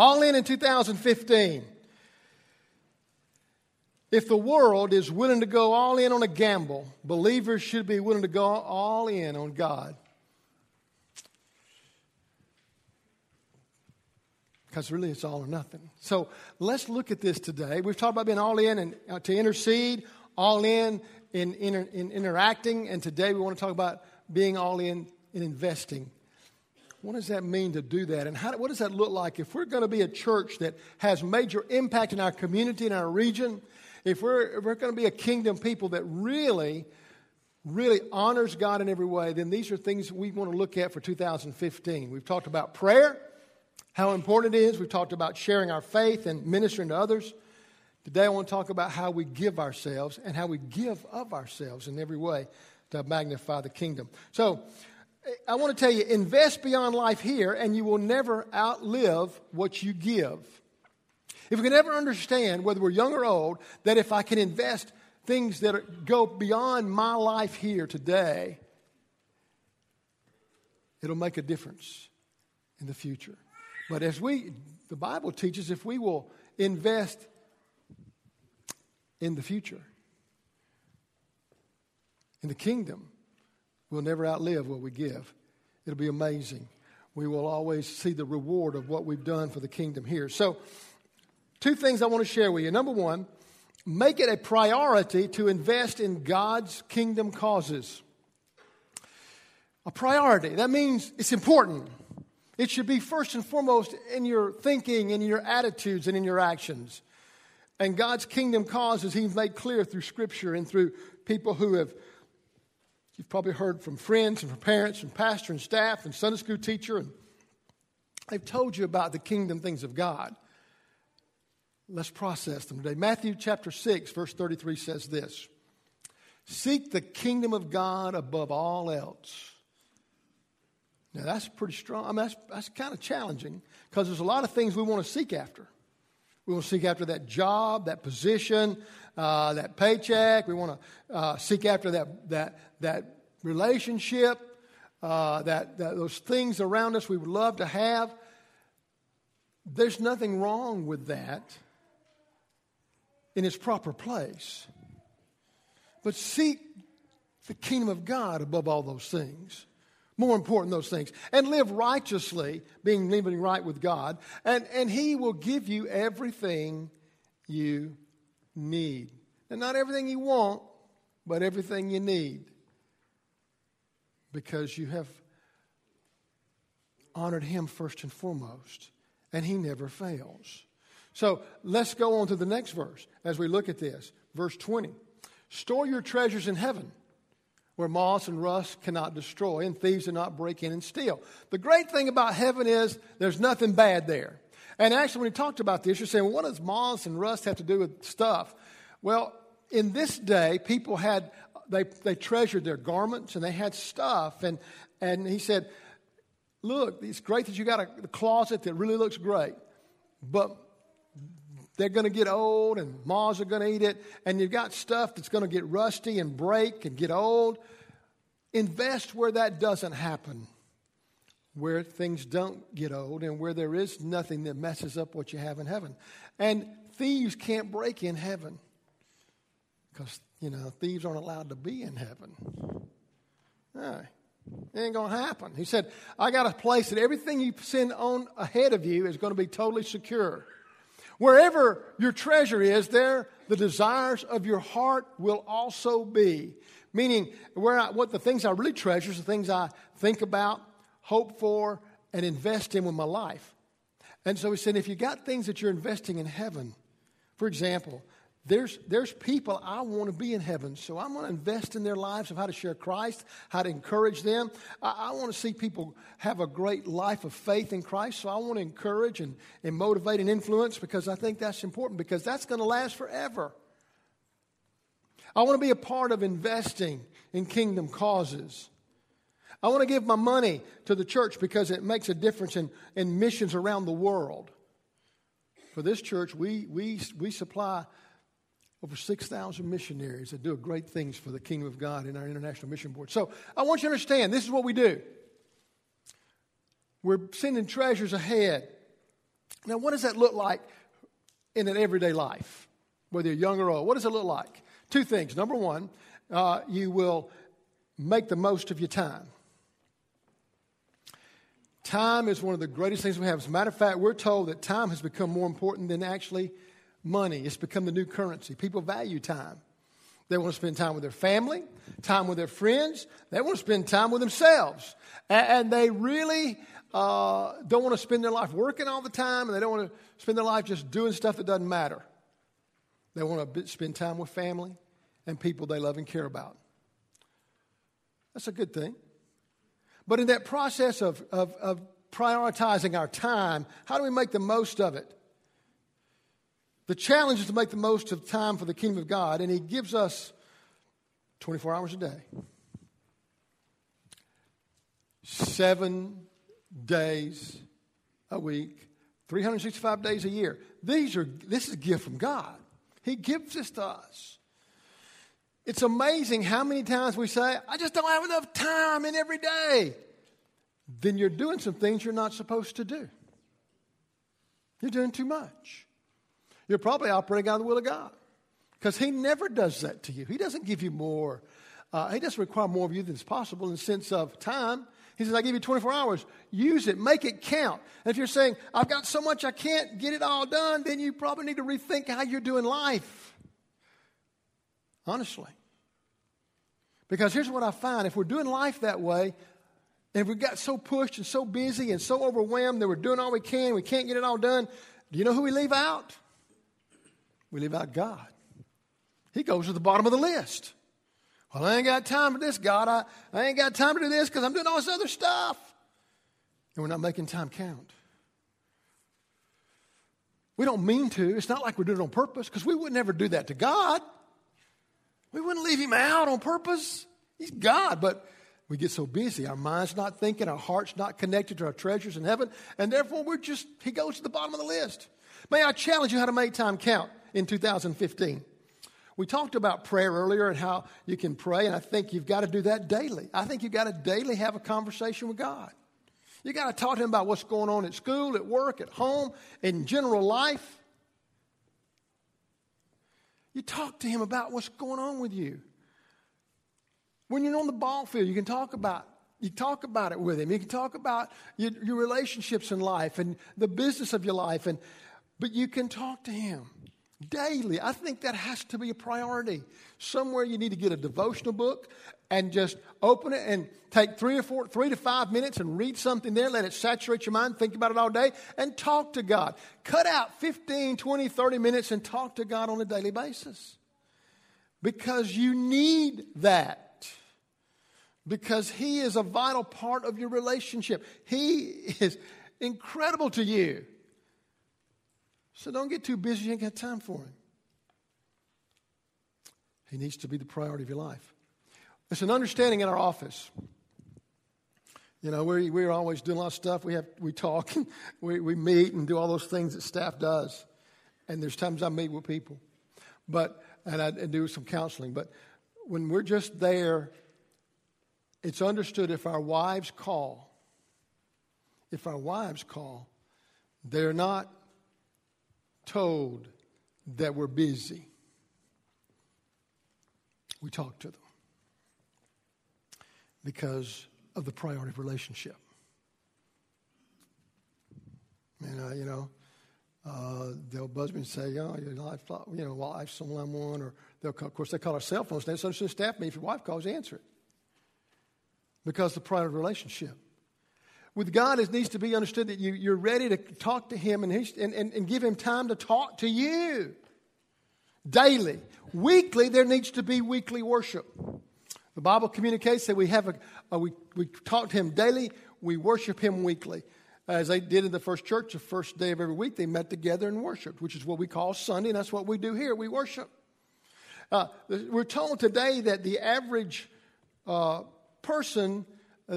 All in in 2015. If the world is willing to go all in on a gamble, believers should be willing to go all in on God. Because really, it's all or nothing. So let's look at this today. We've talked about being all in and uh, to intercede, all in in, in, in interacting, and today we want to talk about being all in in investing. What does that mean to do that? And how, what does that look like if we're going to be a church that has major impact in our community, in our region? If we're, if we're going to be a kingdom people that really, really honors God in every way, then these are things we want to look at for 2015. We've talked about prayer, how important it is. We've talked about sharing our faith and ministering to others. Today, I want to talk about how we give ourselves and how we give of ourselves in every way to magnify the kingdom. So, I want to tell you invest beyond life here, and you will never outlive what you give. If we can ever understand, whether we're young or old, that if I can invest things that are, go beyond my life here today, it'll make a difference in the future. But as we, the Bible teaches, if we will invest in the future, in the kingdom, We'll never outlive what we give. It'll be amazing. We will always see the reward of what we've done for the kingdom here. So, two things I want to share with you. Number one, make it a priority to invest in God's kingdom causes. A priority. That means it's important. It should be first and foremost in your thinking, in your attitudes, and in your actions. And God's kingdom causes, He's made clear through Scripture and through people who have You've probably heard from friends and from parents and pastor and staff and Sunday school teacher, and they've told you about the kingdom things of God. Let's process them today. Matthew chapter 6, verse 33 says this Seek the kingdom of God above all else. Now, that's pretty strong. I mean, that's, that's kind of challenging because there's a lot of things we want to seek after. We want to seek after that job, that position, uh, that paycheck. We want to uh, seek after that, that, that relationship, uh, that, that those things around us we would love to have. There's nothing wrong with that in its proper place. But seek the kingdom of God above all those things. More important, those things. And live righteously, being living right with God. And, and He will give you everything you need. And not everything you want, but everything you need. Because you have honored Him first and foremost. And He never fails. So let's go on to the next verse as we look at this. Verse 20 Store your treasures in heaven where moss and rust cannot destroy and thieves do not break in and steal. The great thing about heaven is there's nothing bad there. And actually, when he talked about this, you're saying, well, what does moss and rust have to do with stuff? Well, in this day, people had, they, they treasured their garments and they had stuff. And, and he said, look, it's great that you got a, closet that really looks great, but they're going to get old and moths are going to eat it, and you've got stuff that's going to get rusty and break and get old. Invest where that doesn't happen, where things don't get old, and where there is nothing that messes up what you have in heaven. And thieves can't break in heaven because, you know, thieves aren't allowed to be in heaven. No, it ain't going to happen. He said, I got a place that everything you send on ahead of you is going to be totally secure. Wherever your treasure is, there the desires of your heart will also be. Meaning, where I, what the things I really treasure is the things I think about, hope for, and invest in with my life. And so he said, if you got things that you're investing in heaven, for example, there's, there's people I want to be in heaven, so I'm going to invest in their lives of how to share Christ, how to encourage them. I, I, want to see people have a great life of faith in Christ, so I want to encourage and, and motivate and influence because I think that's important because that's going to last forever. I want to be a part of investing in kingdom causes. I want to give my money to the church because it makes a difference in, in missions around the world. For this church, we, we, we supply over 6,000 missionaries that do great things for the kingdom of God in our international mission board. So I want you to understand this is what we do. We're sending treasures ahead. Now, what does that look like in an everyday life, whether you're young or old? What does it look like? Two things. Number one, uh, you will make the most of your time. Time is one of the greatest things we have. As a matter of fact, we're told that time has become more important than actually money. It's become the new currency. People value time. They want to spend time with their family, time with their friends. They want to spend time with themselves. And, they really uh, don't want to spend their life working all the time, and they don't want to spend their life just doing stuff that doesn't matter. They want to spend time with family and people they love and care about. That's a good thing. But in that process of, of, of prioritizing our time, how do we make the most of it? The challenge is to make the most of time for the kingdom of God, and He gives us 24 hours a day, seven days a week, 365 days a year. These are, this is a gift from God. He gives this to us. It's amazing how many times we say, I just don't have enough time in every day. Then you're doing some things you're not supposed to do. You're doing too much. You're probably operating out of the will of God because He never does that to you. He doesn't give you more. Uh, he doesn't require more of you than is possible in the sense of time. He says, I give you 24 hours. Use it. Make it count. And if you're saying, I've got so much I can't get it all done, then you probably need to rethink how you're doing life. Honestly. Because here's what I find if we're doing life that way, and if we got so pushed and so busy and so overwhelmed that we're doing all we can, we can't get it all done, do you know who we leave out? We leave out God. He goes to the bottom of the list. Well, I ain't got time for this, God. I, I ain't got time to do this because I'm doing all this other stuff. And we're not making time count. We don't mean to. It's not like we're doing it on purpose because we would never do that to God. We wouldn't leave him out on purpose. He's God, but we get so busy. Our mind's not thinking, our heart's not connected to our treasures in heaven, and therefore we're just, he goes to the bottom of the list. May I challenge you how to make time count in 2015? We talked about prayer earlier and how you can pray, and I think you've got to do that daily. I think you've got to daily have a conversation with God. You got to talk to him about what's going on at school, at work, at home, in general life. You talk to him about what's going on with you. When you're on the ball field, you can talk about you talk about it with him. You can talk about your, your relationships in life and the business of your life, and but you can talk to him daily. I think that has to be a priority. Somewhere you need to get a devotional book and just open it and take three or four, three to five minutes and read something there. Let it saturate your mind. Think about it all day and talk to God. Cut out 15, 20, 30 minutes and talk to God on a daily basis because you need that. Because He is a vital part of your relationship. He is incredible to you. So don't get too busy, you ain't got time for Him. He needs to be the priority of your life. It's an understanding in our office. You know, we're, we're always doing a lot of stuff. We, have, we talk, we, we meet and do all those things that staff does. And there's times I meet with people, but and I, I do some counseling. But when we're just there, it's understood if our wives call, if our wives call, they're not told that we're busy. We talk to them because of the priority of relationship. And, uh, you know, uh, they'll buzz me and say, oh, your life, you know, wife's someone, or they'll call, of course, they call our cell phones. They so just staff me. If your wife calls, answer it. Because the priority of relationship. With God, it needs to be understood that you, you're ready to talk to Him and, and, and, and give Him time to talk to you daily. Weekly, there needs to be weekly worship. The Bible communicates that we have a, a, we, we talk to Him daily, we worship Him weekly. As they did in the first church, the first day of every week, they met together and worshiped, which is what we call Sunday, and that's what we do here. We worship. Uh, we're told today that the average uh, person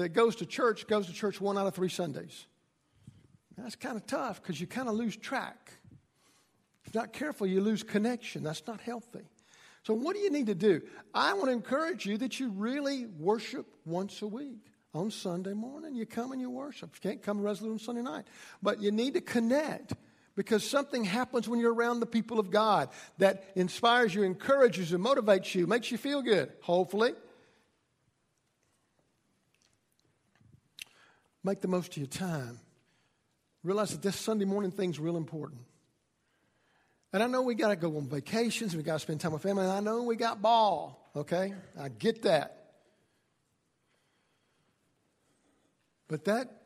that goes to church goes to church one out of three Sundays. That's kind of tough because you kind of lose track. If not careful, you lose connection. That's not healthy. So, what do you need to do? I want to encourage you that you really worship once a week. On Sunday morning, you come and you worship. You can't come Resolute on Sunday night. But you need to connect. because something happens when you're around the people of God that inspires you, encourages you, motivates you, makes you feel good, hopefully. Make the most of your time. Realize that this Sunday morning thing's real important. And I know we got to go on vacations, we got to spend time with family, and I know we got ball, okay? I get that. But that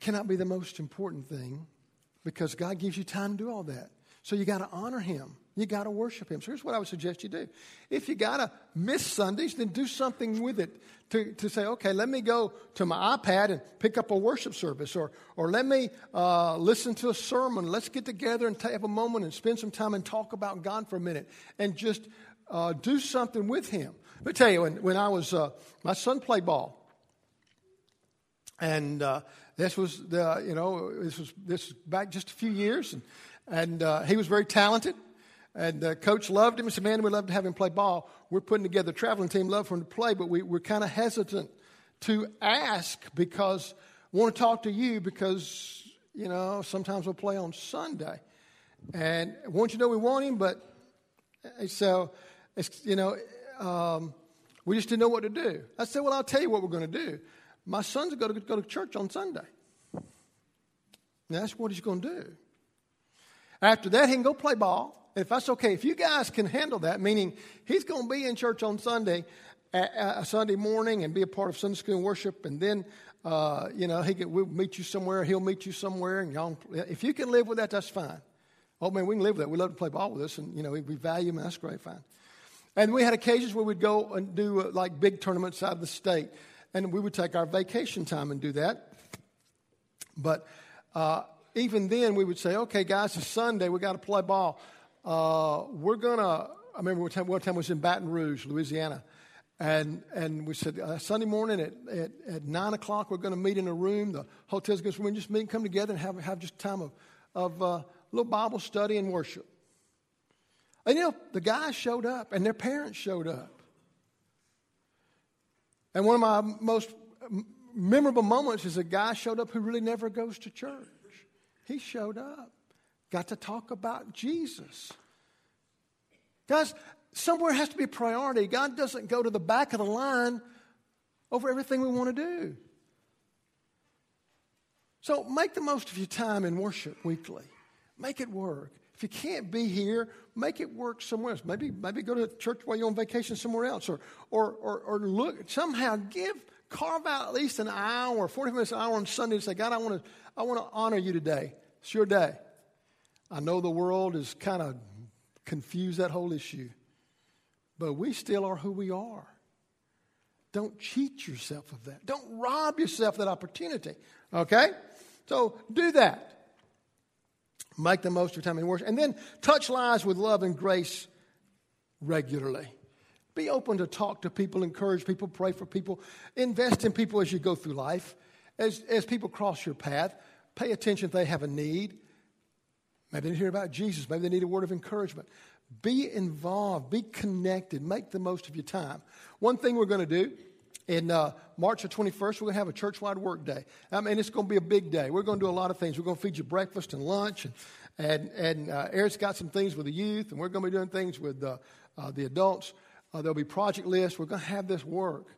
cannot be the most important thing because God gives you time to do all that. So you got to honor Him. You got to worship Him. So here's what I would suggest you do. If you got to miss Sundays, then do something with it to, to say, okay, let me go to my iPad and pick up a worship service, or, or let me uh, listen to a sermon. Let's get together and have a moment and spend some time and talk about God for a minute and just uh, do something with Him. Let me tell you, when, when I was, uh, my son played ball. And uh, this was the, you know, this was this was back just a few years, and, and uh, he was very talented. And the coach loved him. He said, "Man, we'd love to have him play ball. We're putting together a traveling team. Love for him to play, but we, we're kind of hesitant to ask because we want to talk to you because you know sometimes we'll play on Sunday, and I want you know we want him, but so it's you know." Um, we just didn't know what to do. I said, Well, I'll tell you what we're going to do. My son's going to go to church on Sunday. That's what he's going to do. After that, he can go play ball. If that's okay, if you guys can handle that, meaning he's going to be in church on Sunday, a Sunday morning, and be a part of Sunday school worship, and then uh, you know he can, we'll meet you somewhere, he'll meet you somewhere, and y'all. If you can live with that, that's fine. Oh man, we can live with that. We love to play ball with us, and you know we value him. That's great, fine. And we had occasions where we'd go and do uh, like big tournaments out of the state and we would take our vacation time and do that. But uh, even then, we would say, okay, guys, it's Sunday. we got to play ball. Uh, we're going to, I remember one time, one time I was in Baton Rouge, Louisiana. And, and we said, uh, Sunday morning at, at, at 9 o'clock, we're going to meet in a room. The hotel's going to just meet and come together and have, have just time of, of uh, little Bible study and worship. And you know, the guys showed up and their parents showed up. And one of my most memorable moments is a guy showed up who really never goes to church. He showed up, got to talk about Jesus. Guys, somewhere has to be priority. God doesn't go to the back of the line over everything we want to do. So make the most of your time in worship weekly. Make it work. If you can't be here, make it work somewhere else. Maybe, maybe go to church while you're on vacation somewhere else, or, or, or, or look somehow give carve out at least an hour, 40 minutes an hour on Sunday to say, God, I want to I want to honor you today. It's your day. I know the world is kind of confused that whole issue, but we still are who we are. Don't cheat yourself of that. Don't rob yourself that opportunity. Okay? So do that. Make the most of your time in worship. And then touch lives with love and grace regularly. Be open to talk to people, encourage people, pray for people, invest in people as you go through life. As, as people cross your path, pay attention if they have a need. Maybe they need to hear about Jesus. Maybe they need a word of encouragement. Be involved, be connected, make the most of your time. One thing we're going to do in uh, March the 21st, we're going to have a church-wide work day. I mean, it's going to be a big day. We're going to do a lot of things. We're going to feed you breakfast and lunch, and and, and uh, Eric's got some things with the youth, and we're going to be doing things with uh, the adults. Uh, there'll be project lists. We're going to have this work.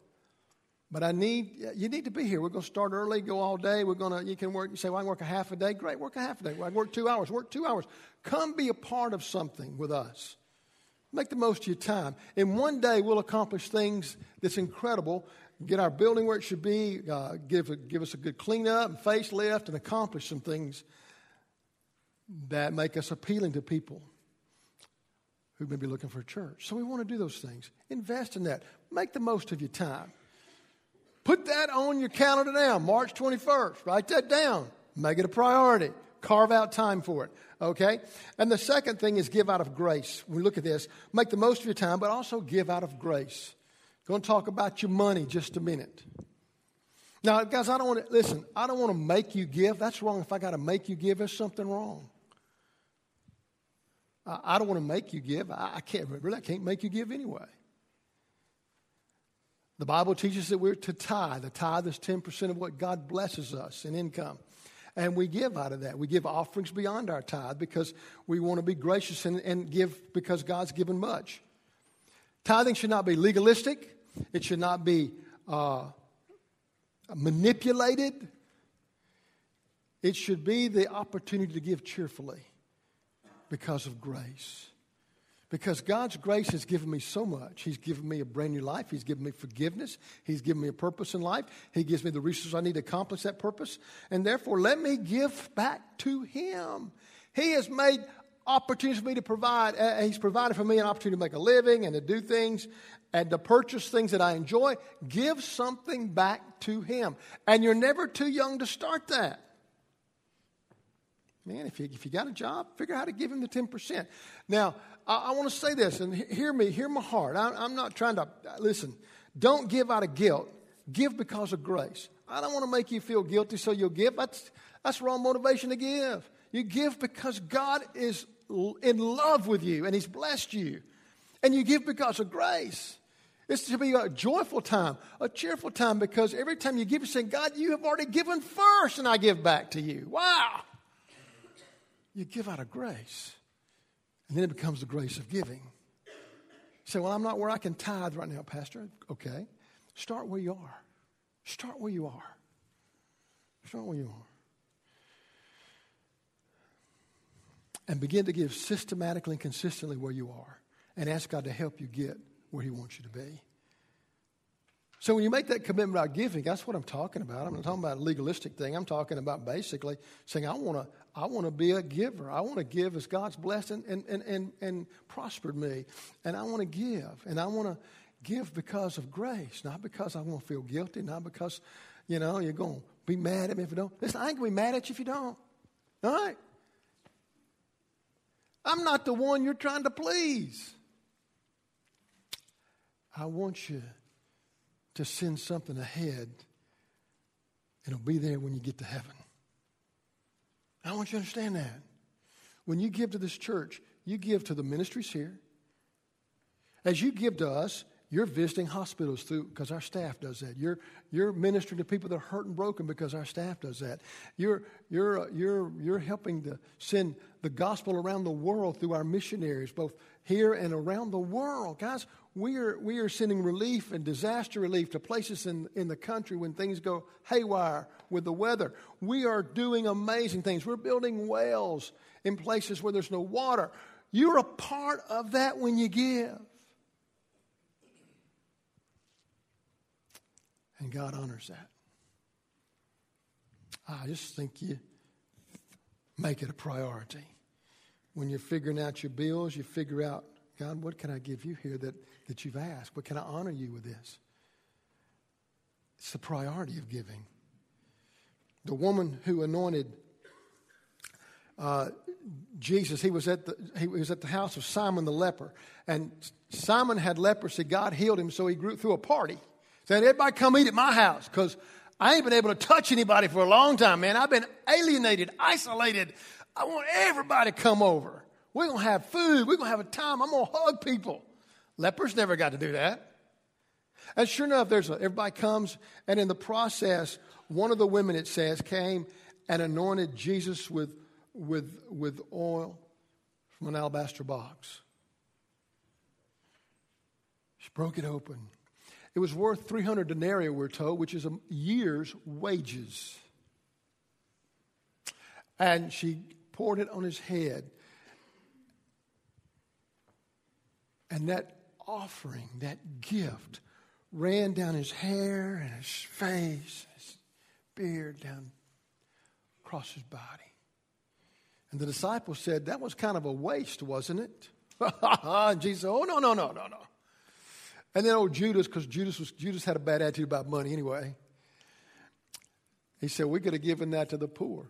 But I need you need to be here. We're going to start early, go all day. We're going to you can work. You say, "Well, I can work a half a day." Great, work a half a day. Well, I work two hours. Work two hours. Come be a part of something with us. Make the most of your time. In one day we'll accomplish things that's incredible get our building where it should be, uh, give, give us a good cleanup and facelift, and accomplish some things that make us appealing to people who may be looking for a church. So we want to do those things. Invest in that. Make the most of your time. Put that on your calendar now, March 21st. Write that down. Make it a priority. Carve out time for it. Okay? And the second thing is give out of grace. When We look at this. Make the most of your time, but also give out of grace. Going to talk about your money just a minute. Now, guys, I don't want to listen. I don't want to make you give. That's wrong. If I got to make you give, there's something wrong. I, don't want to make you give. I, I can't really. I can't make you give anyway. The Bible teaches that we're to tithe. The tithe is ten percent of what God blesses us in income. And we give out of that. We give offerings beyond our tithe because we want to be gracious and, and give because God's given much. Tithing should not be legalistic, it should not be uh, manipulated. It should be the opportunity to give cheerfully because of grace. Because God's grace has given me so much. He's given me a brand new life. He's given me forgiveness. He's given me a purpose in life. He gives me the resources I need to accomplish that purpose. And therefore, let me give back to Him. He has made opportunities for me to provide. Uh, he's provided for me an opportunity to make a living and to do things and to purchase things that I enjoy. Give something back to Him. And you're never too young to start that. Man, if you, if you got a job, figure out how to give him the 10%. Now, I, I want to say this, and hear me, hear my heart. I, I'm not trying to, listen, don't give out of guilt. Give because of grace. I don't want to make you feel guilty so you'll give. That's, that's wrong motivation to give. You give because God is in love with you and He's blessed you. And you give because of grace. It's to be a joyful time, a cheerful time, because every time you give, you're saying, God, you have already given first, and I give back to you. Wow. You give out of grace. And then it becomes the grace of giving. You say, Well, I'm not where I can tithe right now, Pastor. Okay. Start where you are. Start where you are. Start where you are. And begin to give systematically and consistently where you are. And ask God to help you get where He wants you to be. So when you make that commitment about giving, that's what I'm talking about. I'm not talking about a legalistic thing. I'm talking about basically saying, I want to I want to be a giver. I want to give as God's blessed and, and, and, and, and prospered me. And I want to give. And I want to give because of grace, not because I want to feel guilty, not because, you know, you're going to be mad at me if you don't. Listen, I ain't going to be mad at you if you don't. All right? I'm not the one you're trying to please. I want you to send something ahead, it'll be there when you get to heaven. I want you to understand that. When you give to this church, you give to the ministries here. As you give to us, you're visiting hospitals through because our staff does that. You're you're ministering to people that are hurt and broken because our staff does that. You're you're uh, you're you're helping to send the gospel around the world through our missionaries, both here and around the world. Guys, we are, we are sending relief and disaster relief to places in, in the country when things go haywire with the weather. We are doing amazing things. We're building wells in places where there's no water. You're a part of that when you give. And God honors that. I just think you make it a priority. When you're figuring out your bills, you figure out, God, what can I give you here that that you've asked, but can I honor you with this? It's the priority of giving. The woman who anointed uh, Jesus, he was, at the, he was at the house of Simon the leper. And Simon had leprosy. God healed him, so he grew through a party. Saying, everybody come eat at my house because I ain't been able to touch anybody for a long time, man. I've been alienated, isolated. I want everybody to come over. We're going to have food. We're going to have a time. I'm going to hug people. Lepers never got to do that. And sure enough, there's a, everybody comes, and in the process, one of the women, it says, came and anointed Jesus with, with, with oil from an alabaster box. She broke it open. It was worth 300 denarii, we're told, which is a year's wages. And she poured it on his head. And that offering, that gift, ran down his hair and his face, his beard, down across his body. And the disciples said, That was kind of a waste, wasn't it? and Jesus said, Oh, no, no, no, no, no. And then old Judas, because Judas, was, Judas had a bad attitude about money anyway, he said, We could have given that to the poor.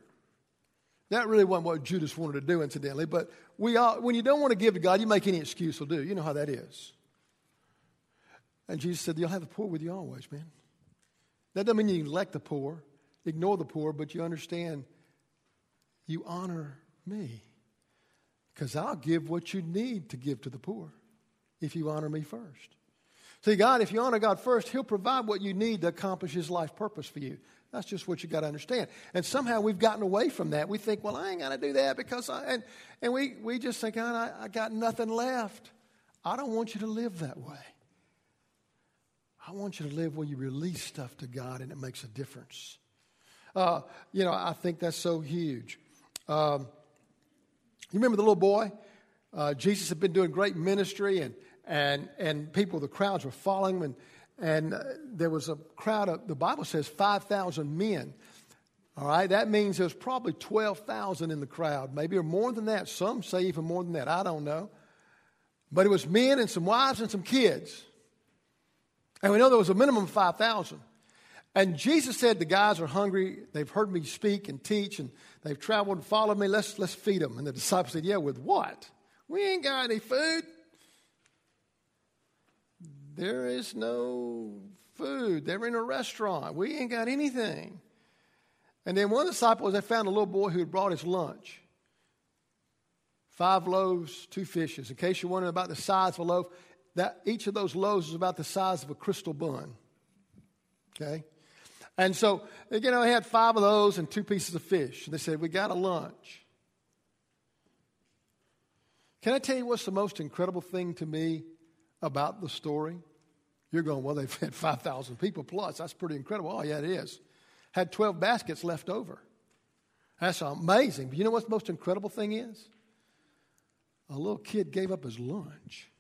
That really wasn't what Judas wanted to do, incidentally, but we all, when you don't want to give to God, you make any excuse will do. You know how that is. And Jesus said, You'll have the poor with you always, man. That doesn't mean you neglect the poor, ignore the poor, but you understand you honor me. Because I'll give what you need to give to the poor if you honor me first. See, God, if you honor God first, He'll provide what you need to accomplish His life purpose for you. That's just what you got to understand. And somehow we've gotten away from that. We think, well, I ain't got to do that because I, and, and we, we just think, oh, I, I got nothing left. I don't want you to live that way. I want you to live where you release stuff to God and it makes a difference. Uh, you know, I think that's so huge. Um, you remember the little boy? Uh, Jesus had been doing great ministry, and, and, and people, the crowds were following him, and, and uh, there was a crowd of, the Bible says, 5,000 men. All right, that means there's probably 12,000 in the crowd, maybe or more than that. Some say even more than that. I don't know. But it was men and some wives and some kids. And we know there was a minimum of 5,000. And Jesus said, The guys are hungry. They've heard me speak and teach, and they've traveled and followed me. Let's, let's feed them. And the disciples said, Yeah, with what? We ain't got any food. There is no food. They're in a restaurant. We ain't got anything. And then one disciples, they found a little boy who had brought his lunch five loaves, two fishes. In case you're wondering about the size of a loaf, that each of those loaves is about the size of a Krystal bun. Okay? And so, you know, they had five of those and two pieces of fish. And they said, We got a lunch. Can I tell you what's the most incredible thing to me about the story? You're going, Well, they fed 5,000 people plus. That's pretty incredible. Oh, yeah, it is. Had 12 baskets left over. That's amazing. But you know what the most incredible thing is? A little kid gave up his lunch.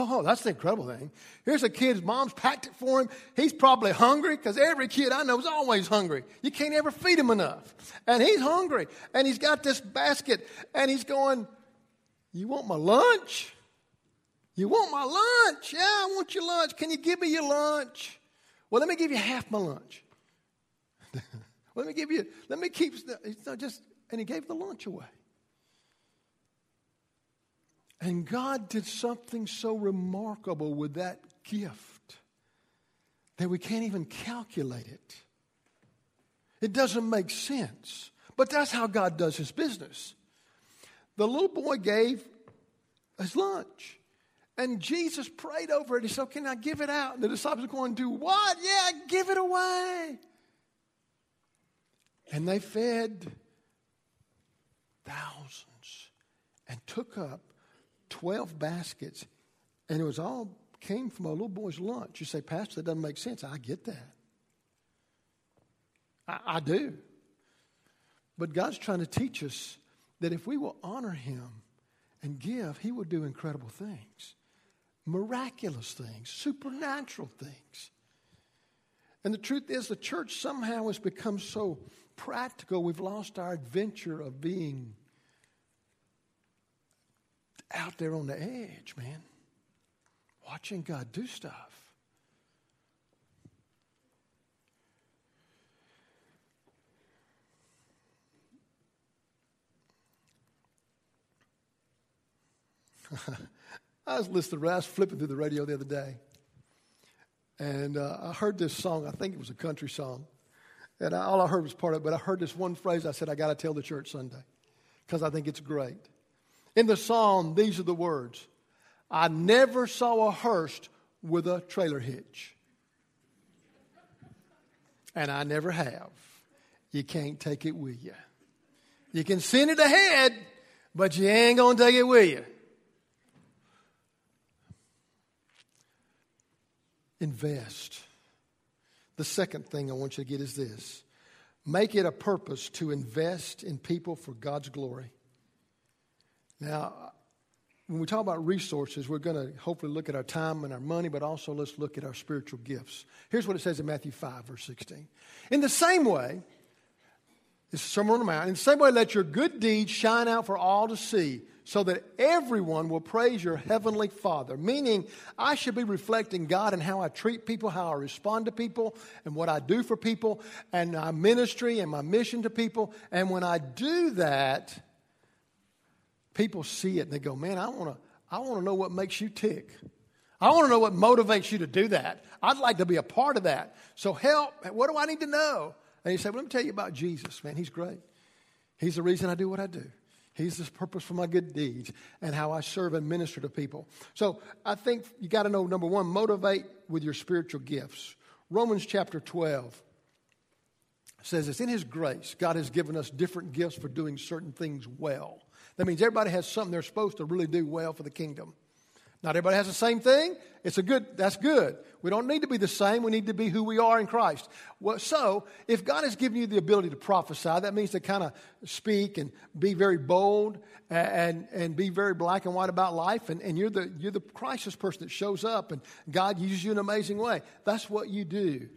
Oh, that's the incredible thing. Here's a kid, his mom's packed it for him. He's probably hungry because every kid I know is always hungry. You can't ever feed him enough. And he's hungry. And he's got this basket and he's going, You want my lunch? You want my lunch? Yeah, I want your lunch. Can you give me your lunch? Well, let me give you half my lunch. let me give you, let me keep, just, and he gave the lunch away. And God did something so remarkable with that gift that we can't even calculate it. It doesn't make sense. But that's how God does his business. The little boy gave his lunch. And Jesus prayed over it. He said, Can I give it out? And the disciples are going, Do what? Yeah, give it away. And they fed thousands and took up 12 baskets, and it was all came from a little boy's lunch. You say, Pastor, that doesn't make sense. I get that. I, I do. But God's trying to teach us that if we will honor Him and give, He will do incredible things, miraculous things, supernatural things. And the truth is, the church somehow has become so practical, we've lost our adventure of being out there on the edge, man, watching God do stuff. I was listening, I was flipping through the radio the other day, and uh, I heard this song. I think it was a country song, and I, all I heard was part of it. But I heard this one phrase. I said, "I got to tell the church Sunday," because I think it's great. In the psalm, these are the words I never saw a hearse with a trailer hitch. And I never have. You can't take it with you. You can send it ahead, but you ain't going to take it with you. Invest. The second thing I want you to get is this make it a purpose to invest in people for God's glory. Now, when we talk about resources, we're going to hopefully look at our time and our money, but also let's look at our spiritual gifts. Here's what it says in Matthew 5, verse 16. In the same way, this is Sermon on the Mount, in the same way, let your good deeds shine out for all to see, so that everyone will praise your heavenly Father. Meaning, I should be reflecting God in how I treat people, how I respond to people, and what I do for people, and my ministry and my mission to people. And when I do that, people see it and they go, man, I want to I want to know what makes you tick. I want to know what motivates you to do that. I'd like to be a part of that. So help. What do I need to know? And he said, well, let me tell you about Jesus, man. He's great. He's the reason I do what I do. He's the purpose for my good deeds and how I serve and minister to people. So I think you got to know number one, motivate with your spiritual gifts. Romans chapter 12. says this In His grace, God has given us different gifts for doing certain things well. That means everybody has something they're supposed to really do well for the kingdom. Not everybody has the same thing. It's a good, that's good. We don't need to be the same. We need to be who we are in Christ. Well, so, if God has given you the ability to prophesy, that means to kind of speak and be very bold and, and be very black and white about life. And, and you're, the, you're the crisis person that shows up and God uses you in an amazing way. That's what you do.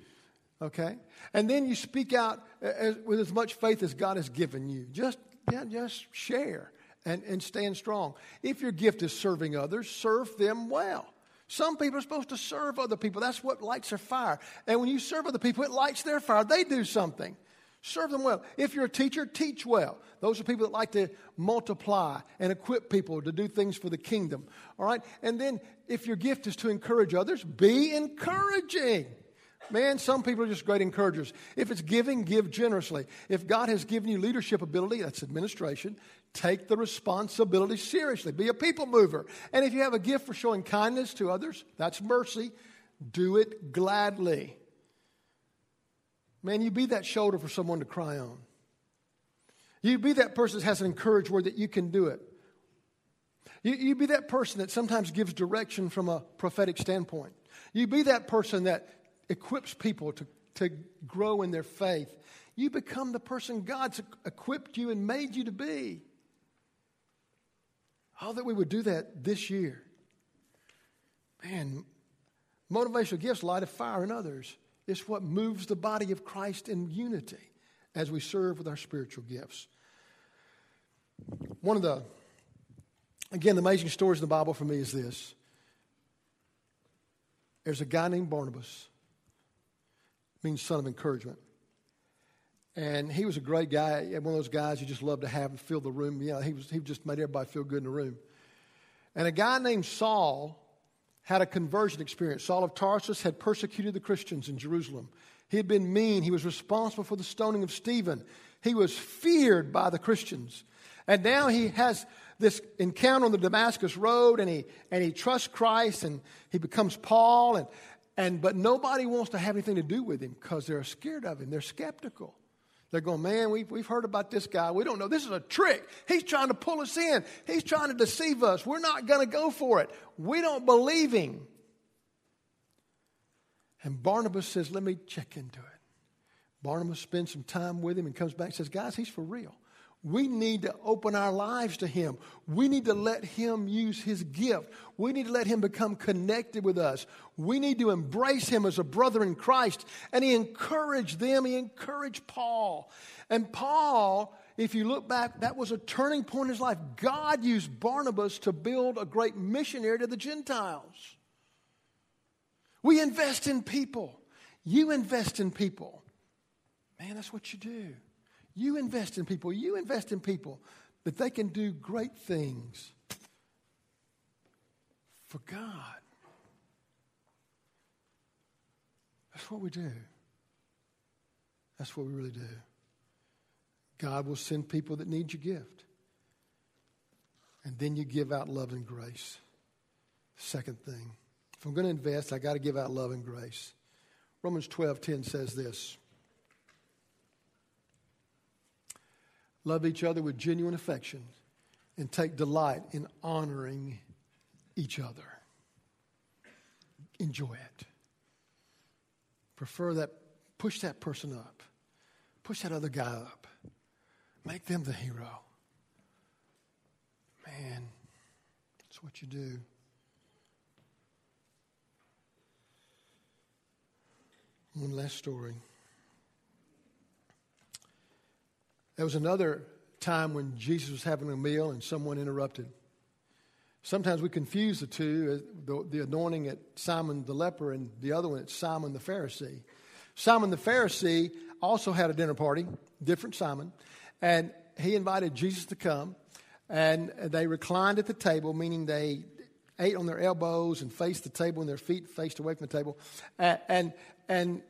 Okay? And then you speak out as, with as much faith as God has given you. Just, yeah, just share and, and stand strong. If your gift is serving others, serve them well. Some people are supposed to serve other people. That's what lights their fire. And when you serve other people, it lights their fire. They do something. Serve them well. If you're a teacher, teach well. Those are people that like to multiply and equip people to do things for the kingdom. All right? And then if your gift is to encourage others, be encouraging. Man, some people are just great encouragers. If it's giving, give generously. If God has given you leadership ability, that's administration, take the responsibility seriously. Be a people mover. And if you have a gift for showing kindness to others, that's mercy. Do it gladly. Man, you be that shoulder for someone to cry on. You be that person that has an encouraged word that you can do it. You, you be that person that sometimes gives direction from a prophetic standpoint. You be that person that equips people to, to grow in their faith. You become the person God's equipped you and made you to be. Oh, that we would do that this year. Man, motivational gifts light a fire in others. It's what moves the body of Christ in unity as we serve with our spiritual gifts. One of the, again, the amazing stories in the Bible for me is this. There's a guy named Barnabas means son of encouragement. And he was a great guy, one of those guys you just love to have and fill the room. You know, he, was, he just made everybody feel good in the room. And a guy named Saul had a conversion experience. Saul of Tarsus had persecuted the Christians in Jerusalem. He had been mean. He was responsible for the stoning of Stephen. He was feared by the Christians. And now he has this encounter on the Damascus Road and he, and he trusts Christ and he becomes Paul. And, and, but nobody wants to have anything to do with him because they're scared of him. They're skeptical. They're going, man, we've, we've heard about this guy. We don't know. This is a trick. He's trying to pull us in. He's trying to deceive us. We're not going to go for it. We don't believe him. And Barnabas says, let me check into it. Barnabas spends some time with him and comes back and says, guys, he's for real. We need to open our lives to Him. We need to let Him use His gift. We need to let Him become connected with us. We need to embrace Him as a brother in Christ. And He encouraged them, He encouraged Paul. And Paul, if you look back, that was a turning point in his life. God used Barnabas to build a great missionary to the Gentiles. We invest in people. You invest in people. Man, that's what you do. You invest in people. You invest in people that they can do great things for God. That's what we do. That's what we really do. God will send people that need your gift. And then you give out love and grace. Second thing. If I'm going to invest, I got to give out love and grace. Romans 12:10 says this. Love each other with genuine affection and take delight in honoring each other. Enjoy it. Prefer that, push that person up, push that other guy up, make them the hero. Man, that's what you do. One last story. There was another time when Jesus was having a meal and someone interrupted. Sometimes we confuse the two, uh, the, the anointing at Simon the leper and the other one at Simon the Pharisee. Simon the Pharisee also had a dinner party, different Simon, and he invited Jesus to come. And they reclined at the table, meaning they ate on their elbows and faced the table and their feet faced away from the table. And, and, and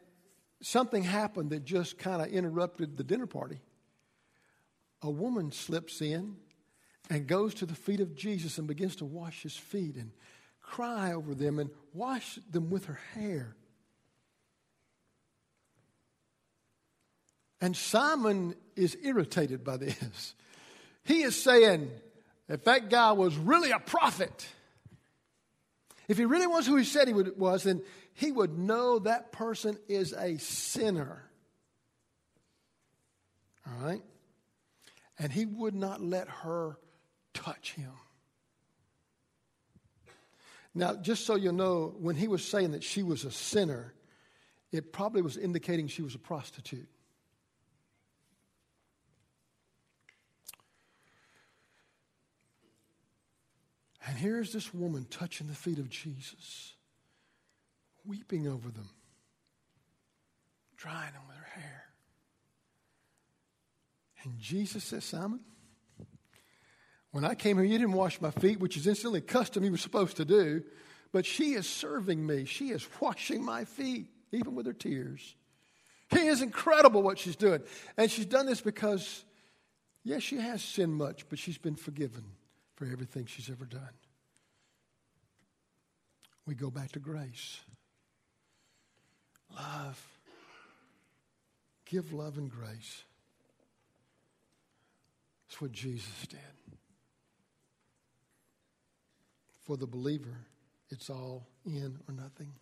something happened that just kind of interrupted the dinner party a woman slips in and goes to the feet of Jesus and begins to wash his feet and cry over them and wash them with her hair. And Simon is irritated by this. He is saying, if that guy was really a prophet, if he really was who he said he was, then he would know that person is a sinner. All right? And he would not let her touch him. Now, just so you know, when he was saying that she was a sinner, it probably was indicating she was a prostitute. And here's this woman touching the feet of Jesus, weeping over them, drying them with her hair. And Jesus says, Simon, when I came here, you didn't wash my feet, which is instantly a custom you were supposed to do, but she is serving me. She is washing my feet, even with her tears. It is incredible what she's doing. And she's done this because, yes, she has sinned much, but she's been forgiven for everything she's ever done. We go back to grace. Love. Give love and grace. That's what Jesus did. For the believer, it's all in or nothing.